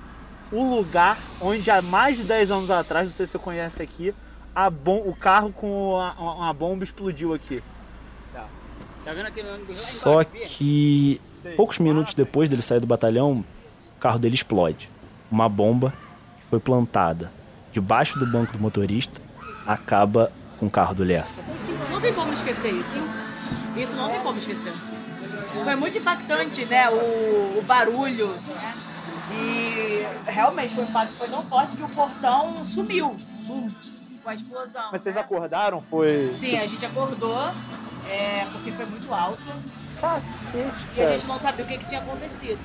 O lugar onde há mais de 10 anos atrás, não sei se você conhece aqui, a bom, o carro com a, uma bomba explodiu aqui. Tá. Tá vendo aquele Só embaixo? que poucos minutos depois dele sair do batalhão, o carro dele explode. Uma bomba que foi plantada debaixo do banco do motorista acaba com o carro do Lessa. Não tem como esquecer isso. Isso não tem como esquecer. Foi muito impactante, né? O, o barulho. né? E realmente o impacto foi tão forte que o portão sumiu. Bum, com a explosão. Mas vocês acordaram? Foi. Sim, a gente acordou, é, porque foi muito alto. Cacete, E a gente não sabia o que, que tinha acontecido.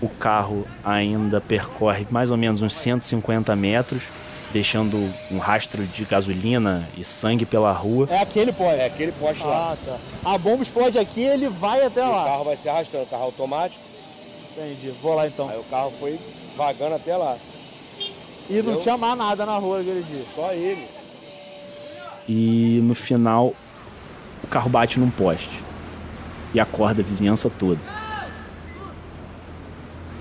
O carro ainda percorre mais ou menos uns 150 metros, deixando um rastro de gasolina e sangue pela rua. É aquele poste? É aquele poste lá. Ah, tá. A bomba explode aqui ele vai até O lá. carro vai se arrastando, carro automático. Entendi, vou lá então. Aí o carro foi vagando até lá. E não tinha mais nada na rua aquele dia. Só ele. E no final, o carro bate num poste e acorda a vizinhança toda.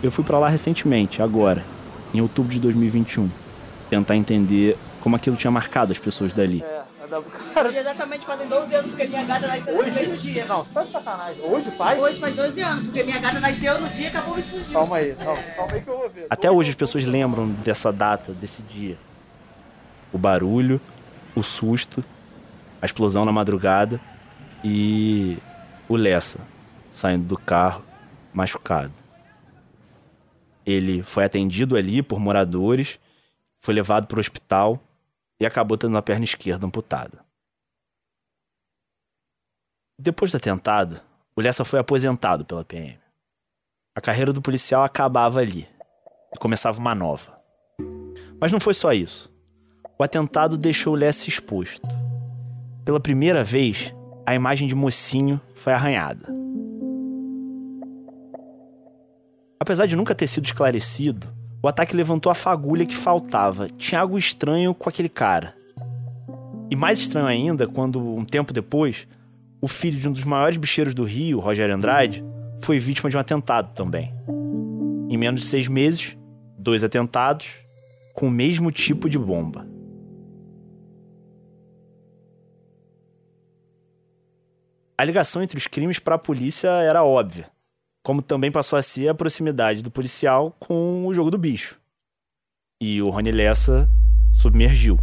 Eu fui pra lá recentemente, agora, em outubro de 2021, tentar entender como aquilo tinha marcado as pessoas dali. Hoje exatamente fazem 12 anos porque minha gata nasceu no mesmo dia. Não, você tá de sacanagem. Hoje faz? Hoje faz 12 anos, porque minha gata nasceu no dia e acabou explodindo. Calma aí, calma, calma aí que eu vou ver. Até hoje as pessoas lembram dessa data, desse dia. O barulho, o susto, a explosão na madrugada e o Lessa saindo do carro machucado. Ele foi atendido ali por moradores, foi levado para o hospital e acabou tendo a perna esquerda amputada. Depois do atentado, o Lessa foi aposentado pela PM. A carreira do policial acabava ali e começava uma nova. Mas não foi só isso. O atentado deixou o Lessa exposto. Pela primeira vez, a imagem de mocinho foi arranhada. Apesar de nunca ter sido esclarecido, o ataque levantou a fagulha que faltava. Tinha algo estranho com aquele cara. E mais estranho ainda quando, um tempo depois, o filho de um dos maiores bicheiros do Rio, Rogério Andrade, foi vítima de um atentado também. Em menos de seis meses, dois atentados com o mesmo tipo de bomba. A ligação entre os crimes para a polícia era óbvia, como também passou a ser a proximidade do policial com o jogo do bicho. E o Rony Lessa submergiu.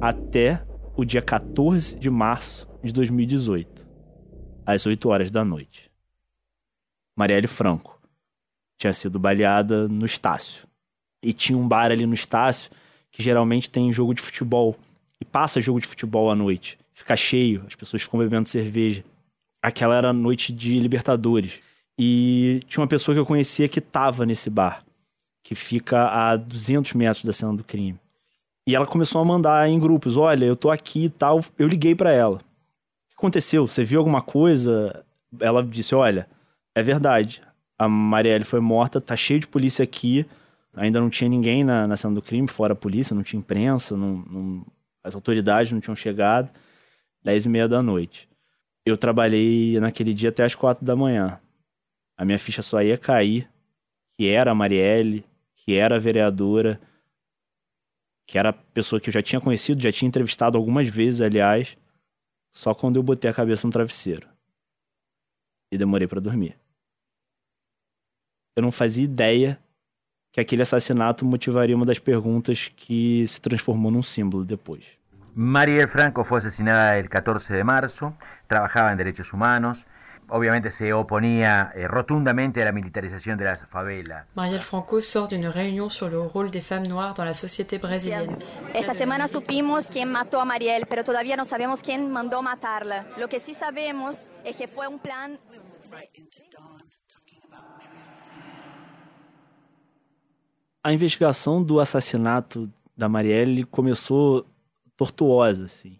Até o dia 14 de março de 2018, às 8 horas da noite. Marielle Franco tinha sido baleada no Estácio. E tinha um bar ali no Estácio que geralmente tem jogo de futebol. E passa jogo de futebol à noite. Fica cheio, as pessoas ficam bebendo cerveja. Aquela era a noite de Libertadores. E tinha uma pessoa que eu conhecia que tava nesse bar, que fica a 200 metros da cena do crime. E ela começou a mandar em grupos: olha, eu tô aqui e tal. Eu liguei para ela. O que aconteceu? Você viu alguma coisa? Ela disse: olha, é verdade. A Marielle foi morta, tá cheio de polícia aqui. Ainda não tinha ninguém na, na cena do crime, fora a polícia, não tinha imprensa, não, não- as autoridades não tinham chegado. Dez e meia da noite. Eu trabalhei naquele dia até as quatro da manhã. A minha ficha só ia cair, que era a Marielle, que era a vereadora, que era a pessoa que eu já tinha conhecido, já tinha entrevistado algumas vezes, aliás, só quando eu botei a cabeça no travesseiro. E demorei pra dormir. Eu não fazia ideia que aquele assassinato motivaria uma das perguntas que se transformou num símbolo depois. Mariel Franco fue asesinada el 14 de marzo, trabajaba en derechos humanos, obviamente se oponía eh, rotundamente a la militarización de las favelas. Marielle Franco sort d'une réunion sur le rôle des femmes noires dans la société brésilienne. Esta semana supimos quién mató a Marielle, pero todavía no sabemos quién mandó matarla. Lo que sí sabemos es que fue un plan A investigação do assassinato da Marielle começou tortuosa, assim.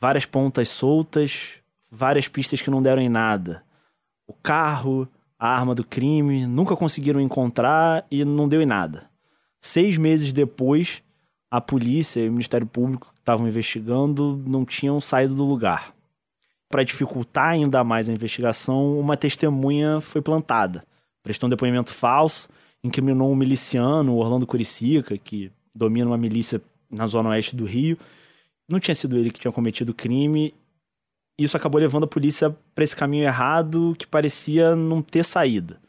Várias pontas soltas, várias pistas que não deram em nada. O carro, a arma do crime, nunca conseguiram encontrar e não deu em nada. Seis meses depois, a polícia e o Ministério Público que estavam investigando não tinham saído do lugar. Para dificultar ainda mais a investigação, uma testemunha foi plantada. Prestou um depoimento falso, incriminou um miliciano, Orlando Curicica, que domina uma milícia na zona oeste do Rio. Não tinha sido ele que tinha cometido o crime. Isso acabou levando a polícia para esse caminho errado que parecia não ter saída.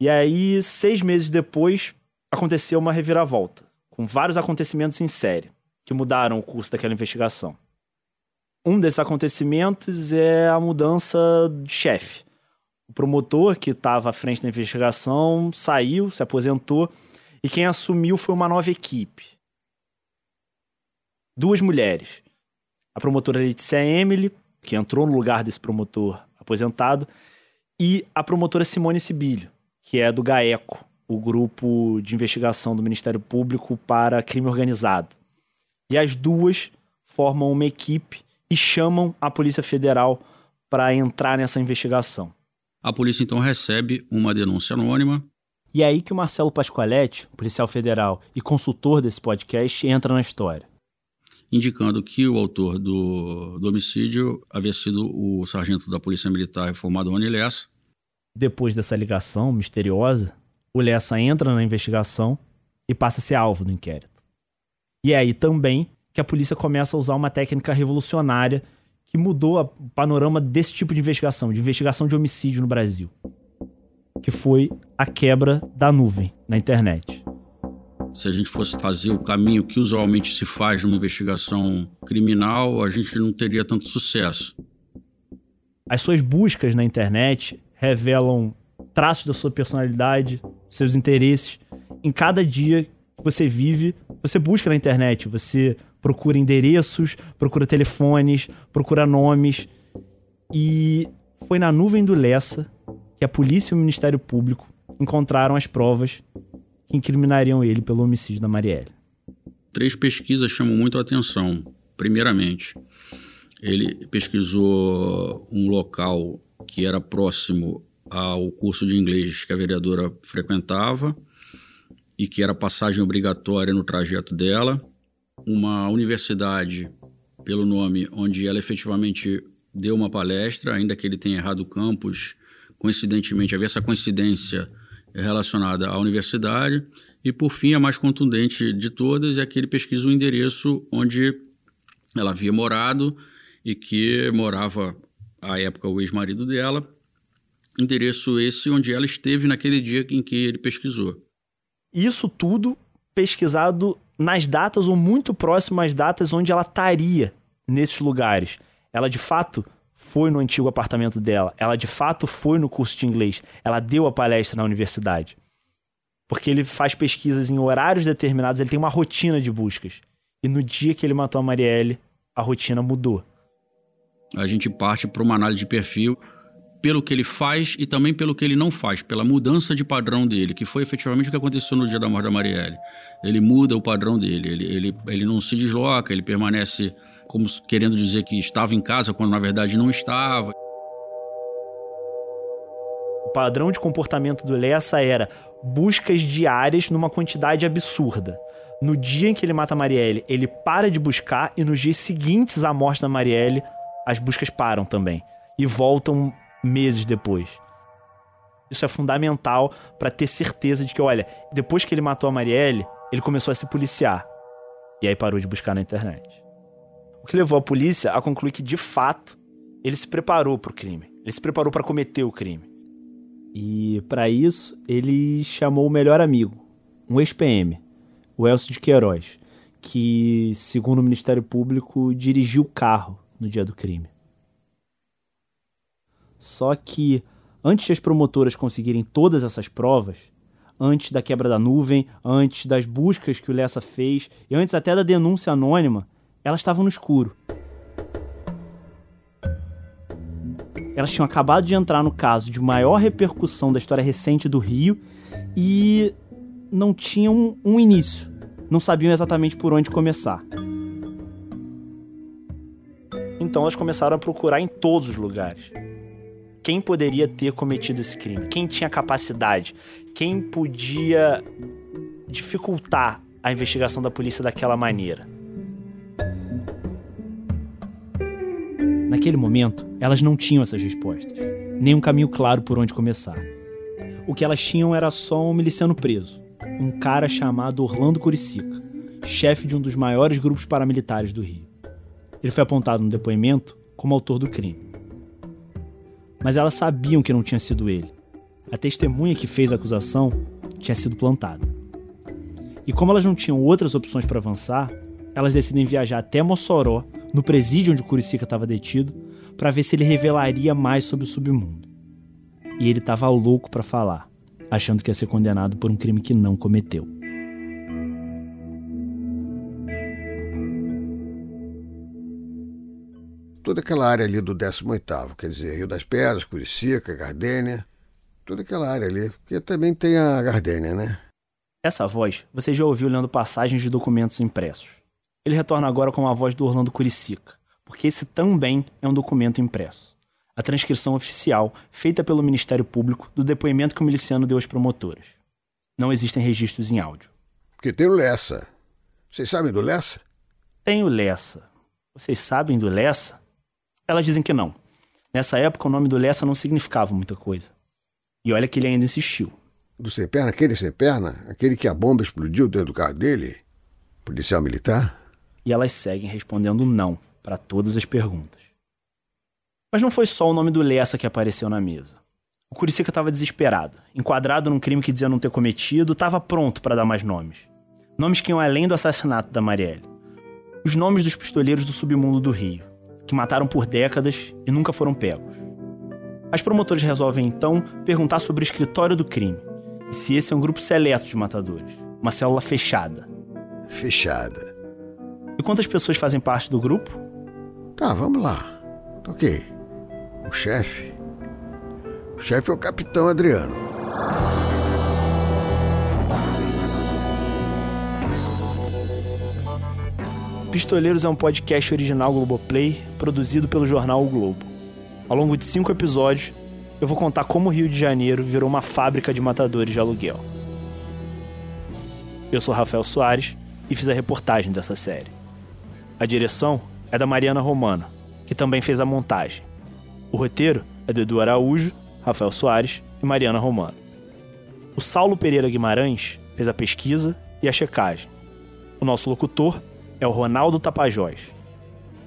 E aí, seis meses depois, aconteceu uma reviravolta, com vários acontecimentos em série, que mudaram o curso daquela investigação. Um desses acontecimentos é a mudança de chefe. O promotor que estava à frente da investigação saiu, se aposentou, e quem assumiu foi uma nova equipe. Duas mulheres. A promotora Letícia Emily, que entrou no lugar desse promotor aposentado, e a promotora Simone Sibilho, que é do GAECO, o grupo de investigação do Ministério Público para crime organizado. E as duas formam uma equipe e chamam a Polícia Federal para entrar nessa investigação. A polícia então recebe uma denúncia anônima. E é aí que o Marcelo Pascoaletti, policial federal e consultor desse podcast, entra na história. Indicando que o autor do, do homicídio havia sido o sargento da Polícia Militar reformado Rony Lessa. Depois dessa ligação misteriosa, o Lessa entra na investigação e passa a ser alvo do inquérito. E é aí também que a polícia começa a usar uma técnica revolucionária que mudou o panorama desse tipo de investigação, de investigação de homicídio no Brasil, que foi a quebra da nuvem na internet. Se a gente fosse fazer o caminho que usualmente se faz numa investigação criminal, a gente não teria tanto sucesso. As suas buscas na internet revelam traços da sua personalidade, seus interesses. Em cada dia que você vive, você busca na internet, você procura endereços, procura telefones, procura nomes. E foi na nuvem do Lessa que a polícia e o Ministério Público encontraram as provas que incriminariam ele pelo homicídio da Marielle. Três pesquisas chamam muito a atenção. Primeiramente, ele pesquisou um local que era próximo ao curso de inglês que a vereadora frequentava e que era passagem obrigatória no trajeto dela, uma universidade pelo nome onde ela efetivamente deu uma palestra, ainda que ele tenha errado o campus, coincidentemente havia essa coincidência relacionada à universidade, e por fim a mais contundente de todas é que ele pesquisa o endereço onde ela havia morado e que morava à época o ex-marido dela, endereço esse onde ela esteve naquele dia em que ele pesquisou. Isso tudo pesquisado nas datas ou muito próximo às datas onde ela estaria nesses lugares. Ela de fato foi no antigo apartamento dela, ela de fato foi no curso de inglês, ela deu a palestra na universidade. Porque ele faz pesquisas em horários determinados, ele tem uma rotina de buscas. E no dia que ele matou a Marielle, a rotina mudou. A gente parte para uma análise de perfil pelo que ele faz e também pelo que ele não faz, pela mudança de padrão dele, que foi efetivamente o que aconteceu no dia da morte da Marielle. Ele muda o padrão dele, ele, ele, ele não se desloca, ele permanece como querendo dizer que estava em casa quando na verdade não estava. O padrão de comportamento do Lessa era buscas diárias numa quantidade absurda. No dia em que ele mata a Marielle, ele para de buscar e nos dias seguintes à morte da Marielle, as buscas param também e voltam meses depois. Isso é fundamental para ter certeza de que, olha, depois que ele matou a Marielle, ele começou a se policiar. E aí parou de buscar na internet. O que levou a polícia a concluir que, de fato, ele se preparou para o crime. Ele se preparou para cometer o crime. E, para isso, ele chamou o melhor amigo, um ex-PM, o Elcio de Queiroz, que, segundo o Ministério Público, dirigiu o carro no dia do crime. Só que, antes de as promotoras conseguirem todas essas provas, antes da quebra da nuvem, antes das buscas que o Lessa fez e antes até da denúncia anônima, elas estavam no escuro. Elas tinham acabado de entrar no caso de maior repercussão da história recente do Rio e não tinham um início. Não sabiam exatamente por onde começar. Então elas começaram a procurar em todos os lugares. Quem poderia ter cometido esse crime? Quem tinha capacidade? Quem podia dificultar a investigação da polícia daquela maneira? Naquele momento, elas não tinham essas respostas, nem um caminho claro por onde começar. O que elas tinham era só um miliciano preso, um cara chamado Orlando Curicica, chefe de um dos maiores grupos paramilitares do Rio. Ele foi apontado no depoimento como autor do crime. Mas elas sabiam que não tinha sido ele. A testemunha que fez a acusação tinha sido plantada. E como elas não tinham outras opções para avançar, elas decidem viajar até Mossoró, no presídio onde Curicica estava detido, para ver se ele revelaria mais sobre o submundo. E ele estava louco para falar, achando que ia ser condenado por um crime que não cometeu. Toda aquela área ali do 18º, quer dizer, Rio das Pedras, Curicica, Gardênia, toda aquela área ali, porque também tem a Gardênia, né? Essa voz você já ouviu lendo passagens de documentos impressos. Ele retorna agora com a voz do Orlando Curicica, porque esse também é um documento impresso. A transcrição oficial feita pelo Ministério Público do depoimento que o miliciano deu às promotoras. Não existem registros em áudio. Porque tem o Lessa. Vocês sabem do Lessa? Tem o Lessa. Vocês sabem do Lessa? Elas dizem que não. Nessa época, o nome do Lessa não significava muita coisa. E olha que ele ainda insistiu. Do sem perna? Aquele sem perna? Aquele que a bomba explodiu dentro do carro dele? Policial militar? E elas seguem respondendo não para todas as perguntas. Mas não foi só o nome do Lessa que apareceu na mesa. O Curicica estava desesperado, enquadrado num crime que dizia não ter cometido, estava pronto para dar mais nomes. Nomes que iam além do assassinato da Marielle. Os nomes dos pistoleiros do submundo do Rio, que mataram por décadas e nunca foram pegos. As promotoras resolvem então perguntar sobre o escritório do crime e se esse é um grupo seleto de matadores, uma célula fechada. Fechada. E quantas pessoas fazem parte do grupo? Tá, vamos lá. Ok. O chefe. O chefe é o capitão Adriano. Pistoleiros é um podcast original Globoplay, produzido pelo jornal O Globo. Ao longo de cinco episódios, eu vou contar como o Rio de Janeiro virou uma fábrica de matadores de aluguel. Eu sou Rafael Soares e fiz a reportagem dessa série. A direção é da Mariana Romana, que também fez a montagem. O roteiro é do Edu Araújo, Rafael Soares e Mariana Romano. O Saulo Pereira Guimarães fez a pesquisa e a checagem. O nosso locutor é o Ronaldo Tapajós.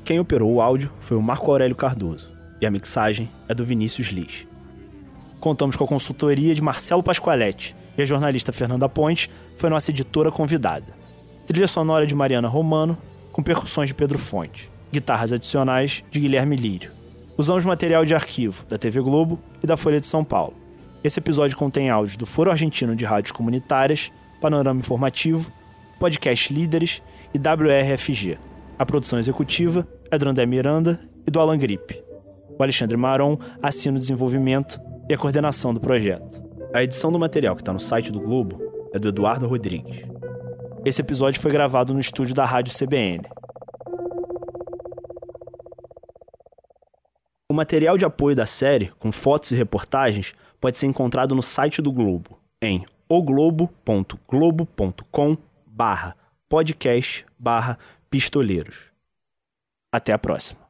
Quem operou o áudio foi o Marco Aurélio Cardoso e a mixagem é do Vinícius Liz. Contamos com a consultoria de Marcelo Pascoaletti e a jornalista Fernanda Ponte foi nossa editora convidada. Trilha sonora de Mariana Romano, com percussões de Pedro Fonte guitarras adicionais de Guilherme Lírio. Usamos material de arquivo da TV Globo e da Folha de São Paulo. Esse episódio contém áudios do Foro Argentino de Rádios Comunitárias, Panorama Informativo, Podcast Líderes e WRFG. A produção executiva é do André Miranda e do Alan Gripe. O Alexandre Maron assina o desenvolvimento e a coordenação do projeto. A edição do material que está no site do Globo é do Eduardo Rodrigues. Esse episódio foi gravado no estúdio da Rádio CBN. O material de apoio da série, com fotos e reportagens, pode ser encontrado no site do Globo, em oglobo.globo.com barra podcast barra pistoleiros. Até a próxima.